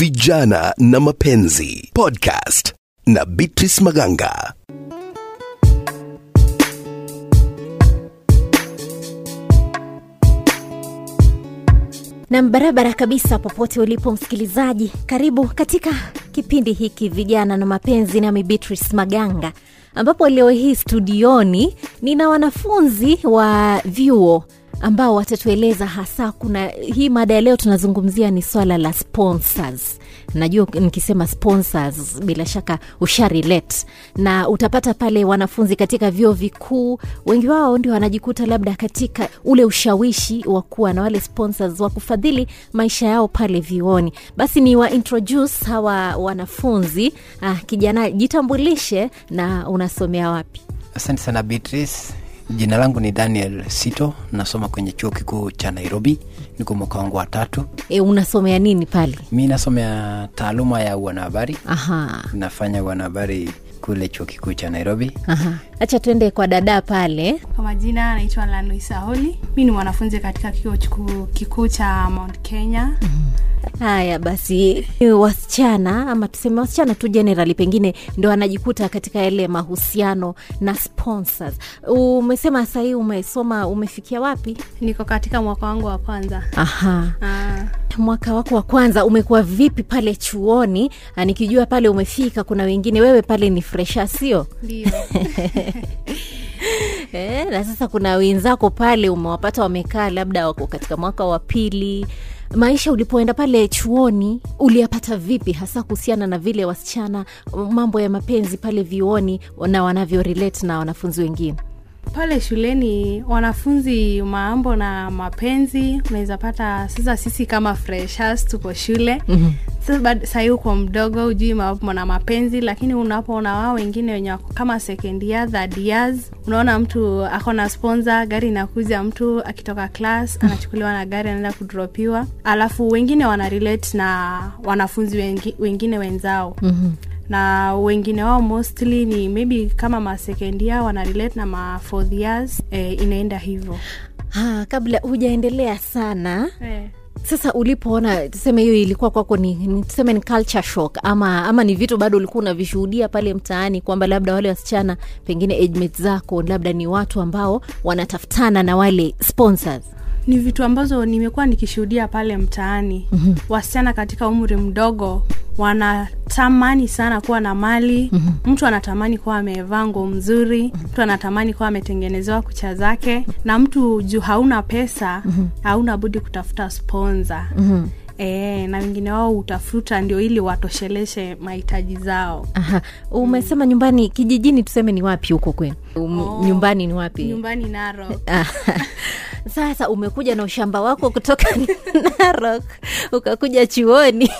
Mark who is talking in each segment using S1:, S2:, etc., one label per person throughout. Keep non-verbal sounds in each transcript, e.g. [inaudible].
S1: vijana na mapenzi podcast na Beatrice Maganga.
S2: Nam barabara kabisa, popote ulipo msikilizaji, karibu katika kipindi hiki vijana na mapenzi, nami Beatrice Maganga, ambapo leo hii studioni nina wanafunzi wa vyuo ambao watatueleza hasa kuna hii mada ya leo tunazungumzia ni swala la sponsors. Najua nikisema sponsors bila shaka usharelate na utapata pale wanafunzi katika vyuo vikuu wengi wao ndio wanajikuta labda katika ule ushawishi wa kuwa na wale sponsors wa kufadhili maisha yao pale vyuoni. Basi ni wa introduce hawa wanafunzi. Ah, kijana jitambulishe na unasomea wapi?
S3: Asante sana Beatrice. Jina langu ni Daniel Sito, nasoma kwenye chuo kikuu cha Nairobi, niko mwaka wangu wa tatu.
S2: e, unasomea nini pale?
S3: Mi nasomea taaluma ya uanahabari, nafanya uanahabari kule chuo kikuu cha Nairobi.
S2: hacha tuende kwa dada pale
S4: Kwa majina anaitwa Lanuisa Holi. Mi ni mwanafunzi katika kio kikuu cha Mount Kenya.
S2: haya basi wasichana ama tuseme wasichana tu generali, pengine ndo wanajikuta katika yale mahusiano na sponsors umesema sahii umesoma umefikia wapi
S4: Niko katika mwaka wangu wa kwanza.
S2: aha
S4: Ah,
S2: mwaka wako wa kwanza umekuwa vipi pale chuoni? Ah, nikijua pale umefika kuna wengine wewe pale ni fresha sio?
S4: Ndio. [laughs]
S2: e, na sasa kuna wenzako pale umewapata wamekaa labda wako katika mwaka wa pili. Maisha ulipoenda pale chuoni uliyapata vipi? Hasa kuhusiana na vile wasichana mambo ya mapenzi pale vyuoni na wanavyo relate na wanafunzi wengine
S4: Pale shuleni wanafunzi mambo na mapenzi unaweza pata sasa sisi kama freshers tuko shule. Mm-hmm. Sasa sahii uko mdogo ujui mambo na mapenzi, lakini unapoona wao wengine wenye wako kama second year, third years, unaona mtu ako na sponsor, gari inakuja, mtu akitoka class anachukuliwa na gari anaenda kudropiwa, alafu wengine wana relate na wanafunzi wengi, wengine wenzao. Mm-hmm na wengine wao mostly ni maybe kama ma second year wana na ma fourth years eh, inaenda hivyo
S2: ha, kabla hujaendelea sana
S4: eh.
S2: sasa ulipoona tuseme hiyo ilikuwa kwako ni, ni tuseme ni culture shock ama ama ni vitu bado ulikuwa unavishuhudia pale mtaani kwamba labda wale wasichana pengine age mates zako labda ni watu ambao wanatafutana na wale sponsors
S4: ni vitu ambazo nimekuwa nikishuhudia pale mtaani mm-hmm. wasichana katika umri mdogo wanatamani sana kuwa na mali mm-hmm. mtu anatamani kuwa amevaa nguo mzuri mm-hmm. mtu anatamani kuwa ametengenezewa kucha zake na mtu juu hauna pesa mm-hmm. hauna budi kutafuta sponsa mm-hmm. E, na wengine wao utafuta ndio ili watosheleshe mahitaji zao.
S2: Aha. umesema nyumbani kijijini tuseme ni wapi huko kwenu? Um,
S4: Oh.
S2: nyumbani ni wapi?
S4: nyumbani naro
S2: Ah, sasa umekuja na ushamba wako kutoka [laughs] narok ukakuja chuoni.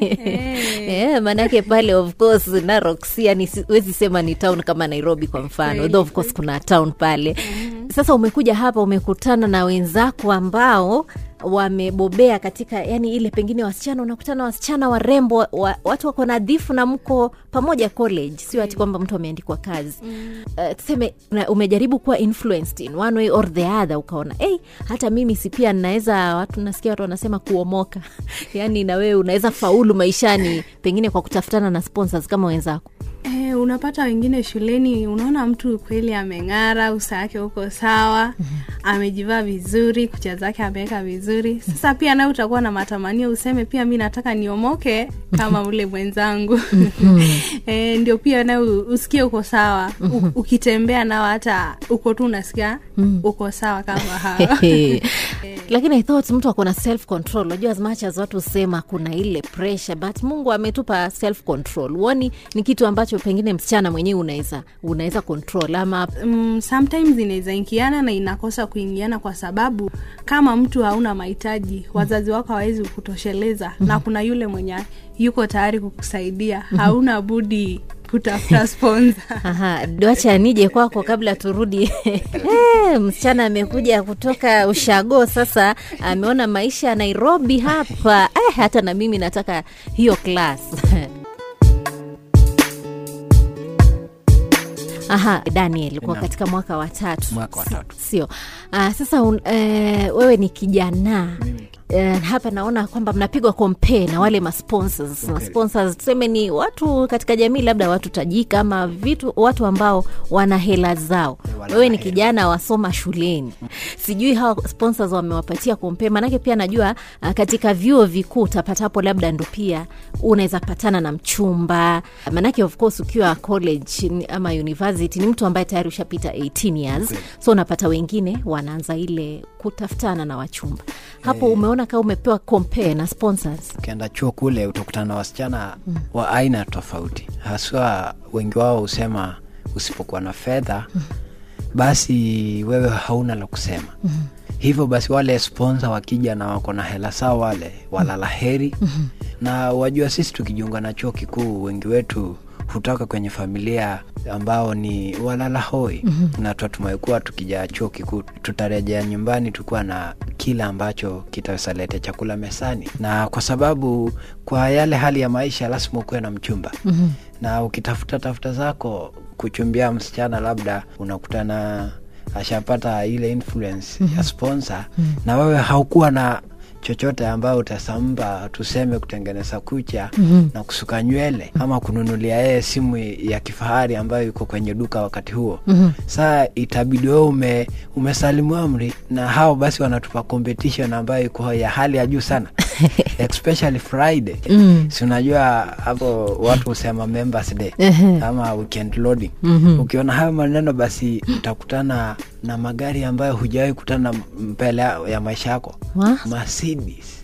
S2: Eh, maanake pale of course narok si yani wezi sema ni town kama nairobi kwa mfano
S4: hey.
S2: though of course kuna town pale. Sasa umekuja hapa umekutana na wenzako ambao wamebobea katika yani ile pengine wasichana unakutana wasichana warembo wa, watu wako nadhifu na mko pamoja college. Sio hati kwamba mtu ameandikwa kazi. Mm. uh, tuseme umejaribu kuwa influenced in one way or the other ukaona hey, hata mimi si pia naweza watu nasikia watu wanasema kuomoka. [laughs] Yani na wewe unaweza faulu maishani pengine kwa kutafutana na sponsors kama wenzako.
S4: E, unapata wengine shuleni unaona mtu kweli ameng'ara uso wake uko sawa amejivaa vizuri kucha zake ameweka vizuri. Sasa pia nawe utakuwa na matamanio useme pia mi nataka niomoke kama ule mwenzangu. [laughs] E, ndio pia nawe usikie uko sawa. U, [laughs] ukitembea nao hata uko tu unasikia uko sawa kama [laughs] hawa.
S2: Lakini i thought mtu akona self control unajua as much as watu husema kuna ile pressure but mungu ametupa self control uoni ni kitu ambacho pengine msichana mwenyewe unaweza unaweza control ama
S4: mm, sometimes inaweza ingiana na inakosa kuingiana kwa sababu kama mtu hauna mahitaji wazazi wako hawawezi kutosheleza na kuna yule mwenye yuko tayari kukusaidia hauna budi kutafuta [laughs] sponsa
S2: Aha, wacha nije kwako kabla turudi. [laughs] Eh, msichana amekuja kutoka ushago, sasa ameona maisha ya Nairobi hapa. Eh, hata na mimi nataka hiyo class. [laughs] Aha, Daniel kwa katika mwaka wa tatu
S3: Mwaka wa tatu.
S2: sio? Ah, sasa un, e, wewe ni kijana Uh, hapa naona kwamba mnapigwa kompe na wale masponsors okay. masponsors tuseme ni watu katika jamii labda watu tajika ama vitu watu ambao wana hela zao.
S3: Wala
S2: wewe ni kijana wasoma shuleni. Sijui hawa sponsors wamewapatia kompe maanake pia najua uh, katika vyuo vikuu utapatapo labda ndo pia unaweza patana na mchumba. Manake of course ukiwa college ama university ni mtu ambaye tayari ushapita 18 years.
S3: Okay.
S2: so unapata wengine wanaanza ile kutafutana na wachumba hapo umeona kaa umepewa compare na sponsors
S3: ukienda chuo kule utakutana na wasichana mm. wa aina tofauti haswa wengi wao husema usipokuwa na fedha mm. basi wewe hauna la kusema mm. hivyo basi wale sponsor wakija na wako na hela saa wale walala heri mm-hmm. na wajua sisi tukijiunga na chuo kikuu wengi wetu hutoka kwenye familia ambao ni walala hoi mm-hmm. na twatumai kuwa tukija chuo kikuu tutarejea nyumbani tukuwa na kile ambacho kitasalete chakula mesani na kwa sababu kwa yale hali ya maisha lazima ukuwe na mchumba mm-hmm. na ukitafuta tafuta zako kuchumbia msichana labda unakutana ashapata ile influence mm-hmm. ya sponsor mm-hmm. na wewe haukuwa na chochote ambayo utasamba tuseme kutengeneza kucha mm-hmm. na kusuka nywele ama kununulia yeye simu ya kifahari ambayo iko kwenye duka wakati huo mm-hmm. saa itabidi wewe ume, umesalimu amri na hao basi wanatupa competition ambayo iko ya hali ya juu sana [laughs] especially friday mm. si unajua hapo watu husema members day ama weekend loading mm-hmm. ukiona hayo maneno basi utakutana na magari ambayo hujawahi kutana mbele ya maisha yako. Mercedes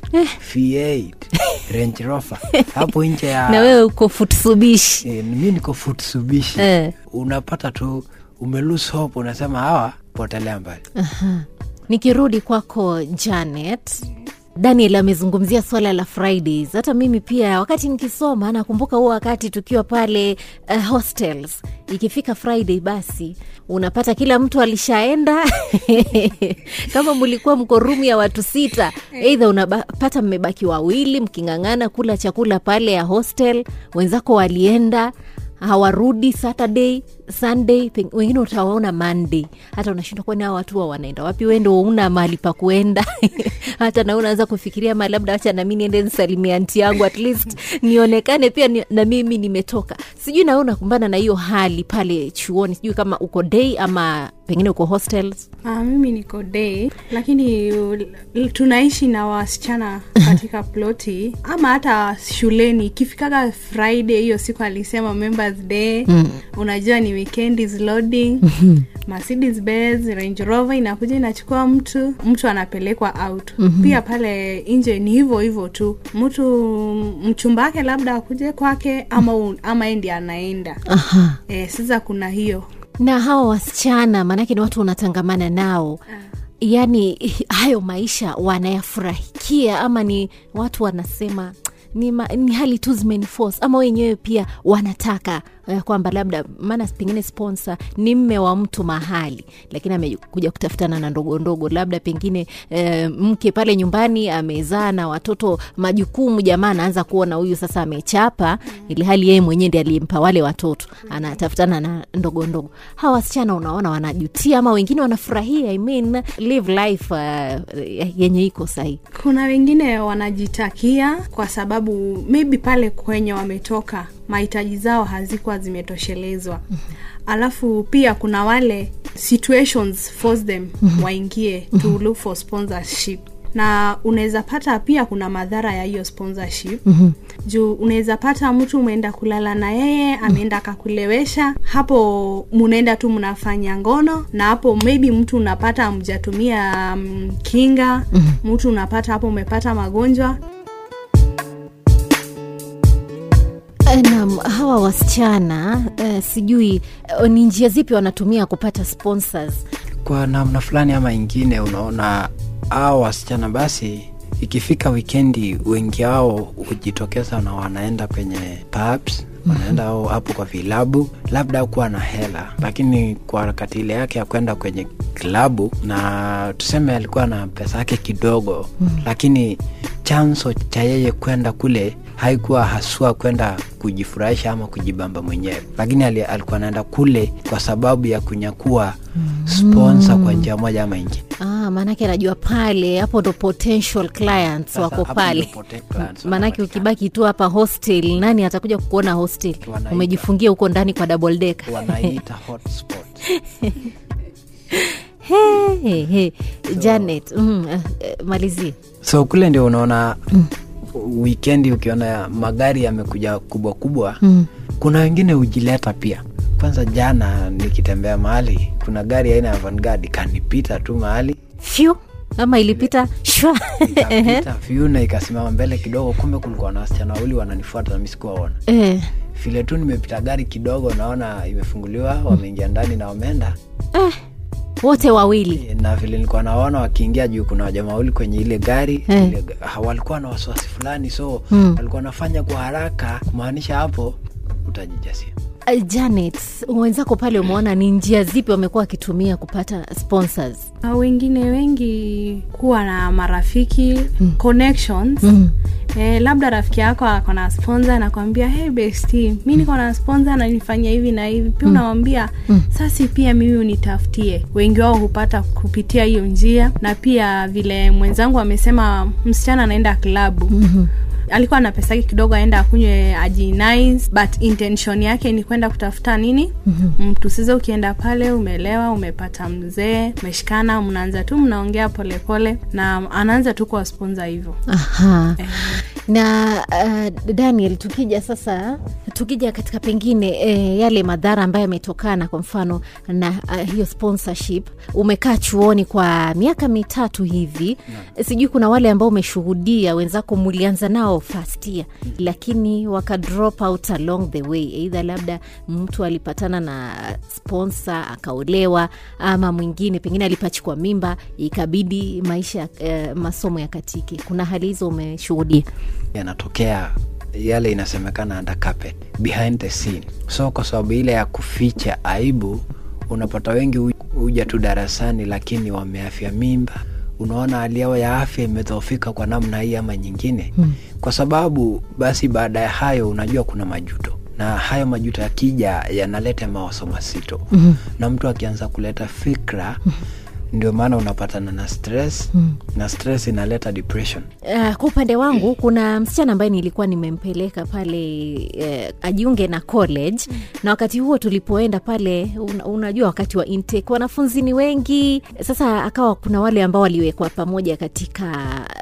S3: v8 [laughs] range rover. Hapo nje ya
S2: na wewe uko futsubishi.
S3: E, mi niko futsubishi.
S2: Eh.
S3: unapata tu umelose hope unasema hawa potelea mbali.
S2: Nikirudi kwako janet daniel amezungumzia swala la fridays. Hata mimi pia wakati nikisoma nakumbuka huo wakati tukiwa pale uh, hostels. Ikifika friday basi unapata kila mtu alishaenda. [laughs] Kama mlikuwa mko rumu ya watu sita eidha unapata mmebaki wawili mking'ang'ana kula chakula pale ya hostel wenzako walienda hawarudi saturday sunday wengine utawaona monday. Hata unashindwa kwani hawa watu wa wanaenda wapi? Wendo una mahali pa kuenda. [laughs] Hata na unaanza kufikiria ma labda wacha nami niende nisalimia anti yangu at least nionekane pia ni, na mimi nimetoka. Sijui nawe unakumbana na hiyo hali pale chuoni sijui kama uko day ama pengine uko hostels?
S4: Ah, mimi niko day lakini tunaishi na wasichana katika [laughs] ploti. Ama hata shuleni ikifikaga friday hiyo siku alisema members day mm. unajua ni weekend is loading. [laughs] Mercedes benz range rover inakuja inachukua mtu mtu anapelekwa out. Mm-hmm. pia pale nje ni hivyo hivyo tu. Mtu mchumba wake labda akuje kwake ama, ama endi anaenda.
S2: Aha.
S4: e, sasa kuna hiyo.
S2: Na hawa wasichana maanake ni watu unatangamana nao. Yaani hayo maisha wanayafurahikia ama ni watu wanasema ni, ma, ni hali tu zimeniforce ama wenyewe pia wanataka eh, kwamba labda maana pengine sponsor ni mme wa mtu mahali lakini amekuja kutafutana na ndogo ndogo. Labda pengine eh, mke pale nyumbani amezaa na watoto majukumu jamaa anaanza kuona huyu sasa amechapa ili hali yeye mwenyewe ndi aliyempa wale watoto anatafutana na ndogo ndogo. Hawa wasichana unaona wanajutia ama wengine wanafurahia I mean, live life uh, yenye iko sahii
S4: kuna wengine wanajitakia kwa sababu maybe pale kwenye wametoka mahitaji zao hazikuwa zimetoshelezwa. Alafu pia kuna wale situations force them waingie to look for sponsorship. Na unaweza pata pia kuna madhara ya hiyo sponsorship. Mm-hmm. juu unaweza pata mtu umeenda kulala na yeye ameenda akakulewesha hapo munaenda tu mnafanya ngono na hapo maybe mtu unapata mjatumia um, kinga mm-hmm. mtu unapata hapo umepata magonjwa
S2: hawa wasichana uh, sijui uh, ni njia zipi wanatumia kupata sponsors?
S3: Kwa namna fulani ama ingine unaona hawa wasichana basi ikifika wikendi wengi wao hujitokeza na wanaenda kwenye pubs wanaenda au hapo kwa vilabu labda kuwa na hela. Lakini kwa harakati ile yake ya kwenda kwenye klabu na tuseme alikuwa na pesa yake kidogo mm. lakini chanzo cha yeye kwenda kule haikuwa haswa kwenda kujifurahisha ama kujibamba mwenyewe lakini alikuwa anaenda kule kwa sababu ya kunyakua sponsor kwa njia moja ama ingine
S2: Ah, maanake anajua pale hapo ndo potential clients wako pale. maanake ukibaki tu hapa hostel nani atakuja kukuona hostel?
S3: Wanaita.
S2: umejifungia huko ndani kwa double decker.
S3: Wanaita [laughs] hotspot.
S2: Hey, hey, hey. So, janet mm, uh, malizie.
S3: So kule ndio unaona wikendi ukiona magari yamekuja kubwa kubwa
S2: Mm.
S3: kuna wengine hujileta pia. Kwanza jana nikitembea mahali kuna gari aina ya Vanguard kanipita tu mahali.
S2: Fyu ama ilipita? Shwa
S3: fyu [laughs] na ikasimama mbele kidogo kumbe kulikuwa na wasichana wawili wananifuata nami sikuwaona.
S2: Eh,
S3: vile tu nimepita gari kidogo naona imefunguliwa wameingia ndani na wameenda.
S2: Eh, wote wawili
S3: na vile nilikuwa nawaona wakiingia juu kuna wajamaa wawili kwenye ile gari
S2: hey.
S3: ile, walikuwa na wasiwasi fulani so
S2: Mm.
S3: walikuwa wanafanya kwa haraka kumaanisha hapo utajijasia
S2: Uh, janet wenzako pale umeona ni njia zipi wamekuwa wakitumia kupata sponsors?
S4: Na wengine wengi kuwa na marafiki connections.
S2: Mm.
S4: Eh, labda rafiki yako ako na sponsor anakwambia hey besti mi niko na sponsor nanifanyia hivi na hivi. Pia unawambia sasi pia mimi unitafutie. Wengi wao hupata kupitia hiyo njia. Na pia vile mwenzangu amesema msichana anaenda klabu. Mm-hmm alikuwa na pesa yake kidogo aenda akunywe aji but intention yake ni kwenda kutafuta nini? Mm-hmm. mtu sasa ukienda pale umelewa umepata mzee umeshikana mnaanza tu mnaongea polepole na anaanza tu kuwasponza hivyo.
S2: Aha na uh, daniel tukija sasa tukija katika pengine eh, yale madhara ambayo yametokana kwa mfano na uh, hiyo sponsorship umekaa chuoni kwa miaka mitatu hivi sijui kuna wale ambao umeshuhudia wenzako mulianza nao first year lakini waka drop out along the way eidha labda mtu alipatana na sponsor akaolewa ama mwingine pengine alipachikwa mimba ikabidi maisha uh, masomo ya katike kuna hali hizo umeshuhudia
S3: yanatokea yale inasemekana under carpet, behind the scene. So kwa sababu ile ya kuficha aibu unapata wengi huja tu darasani lakini wameafya mimba. Unaona hali yao ya afya imedhoofika kwa namna hii ama nyingine. Hmm. kwa sababu basi baada ya hayo unajua kuna majuto. Na hayo majuto yakija yanaleta mawazo masito mm-hmm. na mtu akianza kuleta fikra ndio maana unapatana na stress. Mm. na stress inaleta depression.
S2: Uh, kwa upande wangu kuna msichana ambaye nilikuwa nimempeleka pale uh, ajiunge na college. Mm. na wakati huo tulipoenda pale un, unajua wakati wa intake wanafunzi ni wengi. Sasa akawa kuna wale ambao waliwekwa pamoja katika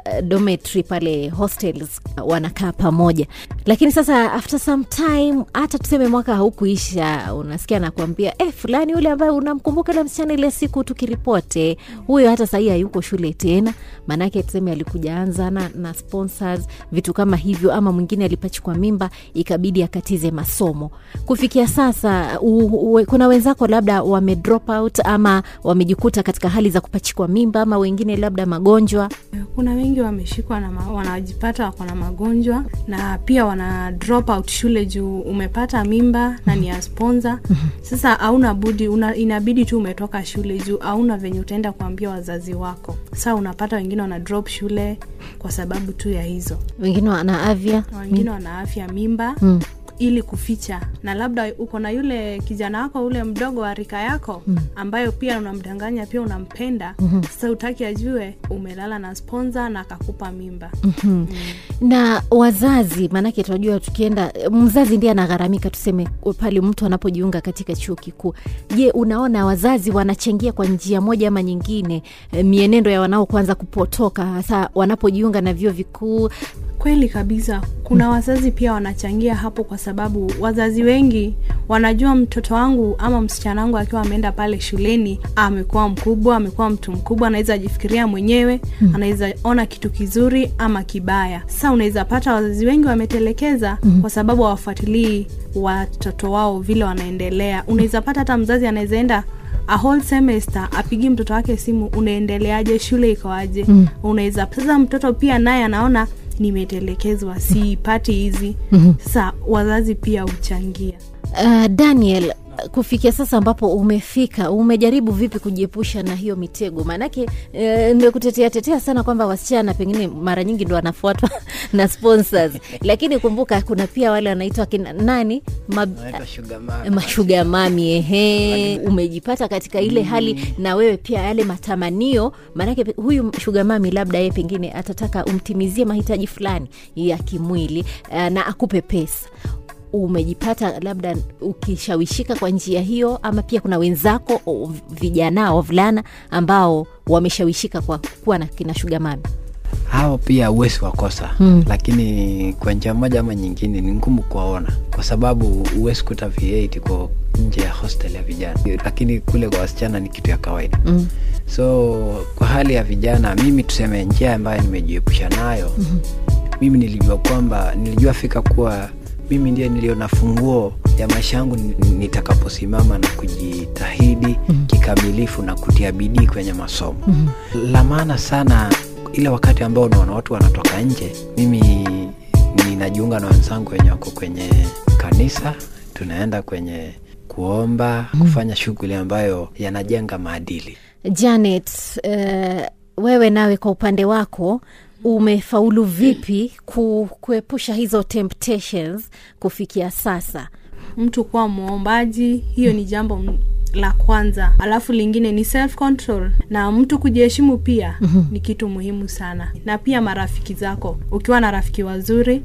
S2: uh, dometry pale hostels uh, wanakaa pamoja. Lakini sasa after some time hata tuseme mwaka haukuisha unasikia nakuambia eh, fulani yule ambaye unamkumbuka na msichana ile siku tukiripote huyo hata sahii hayuko shule tena. Maanake tuseme alikuja anza na, na sponsors vitu kama hivyo ama mwingine alipachikwa mimba ikabidi akatize masomo. Kufikia sasa u, u, kuna wenzako labda wame drop out ama wamejikuta katika hali za kupachikwa mimba ama wengine labda magonjwa?
S4: Kuna wengi wameshikwa na ma, wanajipata wako na magonjwa na pia wana drop out shule juu umepata mimba na ni ya sponsor. [laughs] Sasa hauna budi una, inabidi tu umetoka shule juu hauna venye utaenda kuambia wazazi wako. Saa unapata wengine wana drop shule kwa sababu tu ya hizo.
S2: Wengine wana afya.
S4: Wengine wana afya mimba.
S2: Mm.
S4: Ili kuficha na labda uko na yule kijana wako ule mdogo wa rika yako mm. ambayo pia unamdanganya pia unampenda mm-hmm. sasa utaki ajue umelala na sponsa na akakupa mimba
S2: mm. na wazazi maanake tunajua tukienda mzazi ndiye anagharamika tuseme pale mtu anapojiunga katika chuo kikuu je unaona wazazi wanachangia kwa njia moja ama nyingine eh, mienendo ya wanao kuanza kupotoka hasa wanapojiunga na vyuo vikuu
S4: kweli kabisa kuna wazazi pia wanachangia hapo kwa sababu wazazi wengi wanajua mtoto wangu ama msichana wangu akiwa ameenda pale shuleni amekuwa mkubwa amekuwa mtu mkubwa anaweza jifikiria mwenyewe mm. anaweza ona kitu kizuri ama kibaya sasa unaweza pata wazazi wengi wametelekeza mm. kwa sababu hawafuatilii watoto wao vile wanaendelea unaweza pata hata mzazi anaweza enda a whole semester apigi mtoto wake simu unaendeleaje shule ikoaje mm. unaweza sasa mtoto pia naye anaona nimetelekezwa sipati hizi mm-hmm. sasa wazazi pia huchangia
S2: uh, daniel kufikia sasa ambapo umefika umejaribu vipi kujiepusha na hiyo mitego? Maanake e, nimekutetea tetea sana kwamba wasichana pengine mara nyingi ndo wanafuatwa [laughs] na sponsors. Lakini kumbuka kuna pia wale wanaitwa kina nani? Mab- mashuga mami ehe. Umejipata katika ile hali na wewe pia yale matamanio. Maanake huyu shuga mami labda yeye pengine atataka umtimizie mahitaji fulani ya kimwili eh, na akupe pesa umejipata labda ukishawishika kwa njia hiyo ama pia kuna wenzako vijana wavulana ambao wameshawishika kwa kuwa na kina shuga mami
S3: hao pia huwezi wakosa hmm. lakini kwa njia moja ama nyingine ni ngumu kuwaona kwa sababu huwezi kuta v8 iko nje ya hostel ya vijana lakini kule kwa wasichana ni kitu ya kawaida mm. so kwa hali ya vijana mimi tuseme njia ambayo nimejiepusha nayo mm-hmm. mimi nilijua kwamba nilijua fika kuwa mimi ndiye niliona funguo ya maisha yangu nitakaposimama na kujitahidi mm-hmm. kikamilifu na kutia bidii kwenye masomo mm-hmm. la maana sana ile wakati ambao unaona watu wanatoka nje mimi ninajiunga na wenzangu wenye wako kwenye kanisa tunaenda kwenye kuomba kufanya shughuli ambayo yanajenga maadili
S2: janet uh, wewe nawe kwa upande wako umefaulu vipi ku, kuepusha hizo temptations kufikia sasa?
S4: Mtu kuwa mwombaji hiyo ni jambo la kwanza. Alafu lingine ni self control na mtu kujiheshimu pia mm-hmm. ni kitu muhimu sana. Na pia marafiki zako. Ukiwa na rafiki wazuri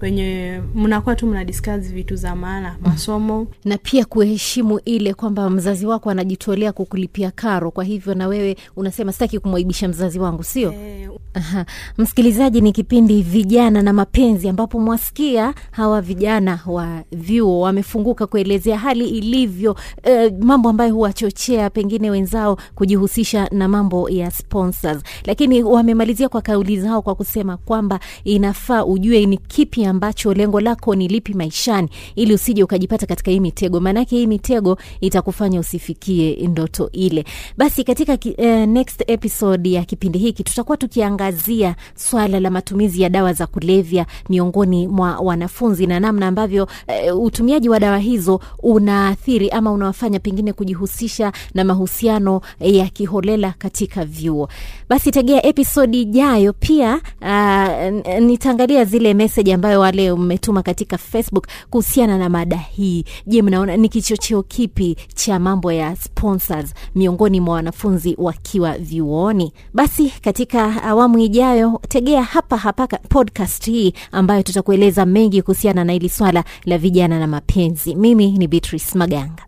S4: wenye mnakuwa tu mna discuss vitu za maana masomo.
S2: Na pia kuheshimu ile kwamba mzazi wako anajitolea kukulipia karo. Kwa hivyo na wewe unasema sitaki kumwaibisha mzazi wangu sio?
S4: Eh,
S2: Aha. msikilizaji ni kipindi vijana na mapenzi ambapo mwasikia hawa vijana wa vyuo wamefunguka kuelezea hali ilivyo eh, mambo ambayo huwachochea pengine wenzao kujihusisha na mambo ya sponsors. Lakini wamemalizia kwa kauli zao kwa kusema kwamba inafaa ujue ni kipi ambacho lengo lako ni lipi maishani ili usije ukajipata katika hii mitego. Maanake hii mitego itakufanya usifikie ndoto ile. Basi katika eh, next episode ya kipindi hiki tutakuwa tukiangazia swala la matumizi ya dawa za kulevya miongoni mwa wanafunzi na namna ambavyo eh, utumiaji wa dawa hizo unaathiri ama unawafanya pengine kujihusisha na mahusiano ya kiholela katika vyuo. Basi tegea episodi ijayo. Pia uh, nitaangalia zile meseji ambayo wale mmetuma katika facebook kuhusiana na mada hii. Je mnaona ni kichocheo kipi cha mambo ya sponsors miongoni mwa wanafunzi wakiwa vyuoni? Basi katika awamu ijayo tegea hapa hapa podcast hii ambayo tutakueleza mengi kuhusiana na hili swala la vijana na mapenzi. Mimi ni beatrice maganga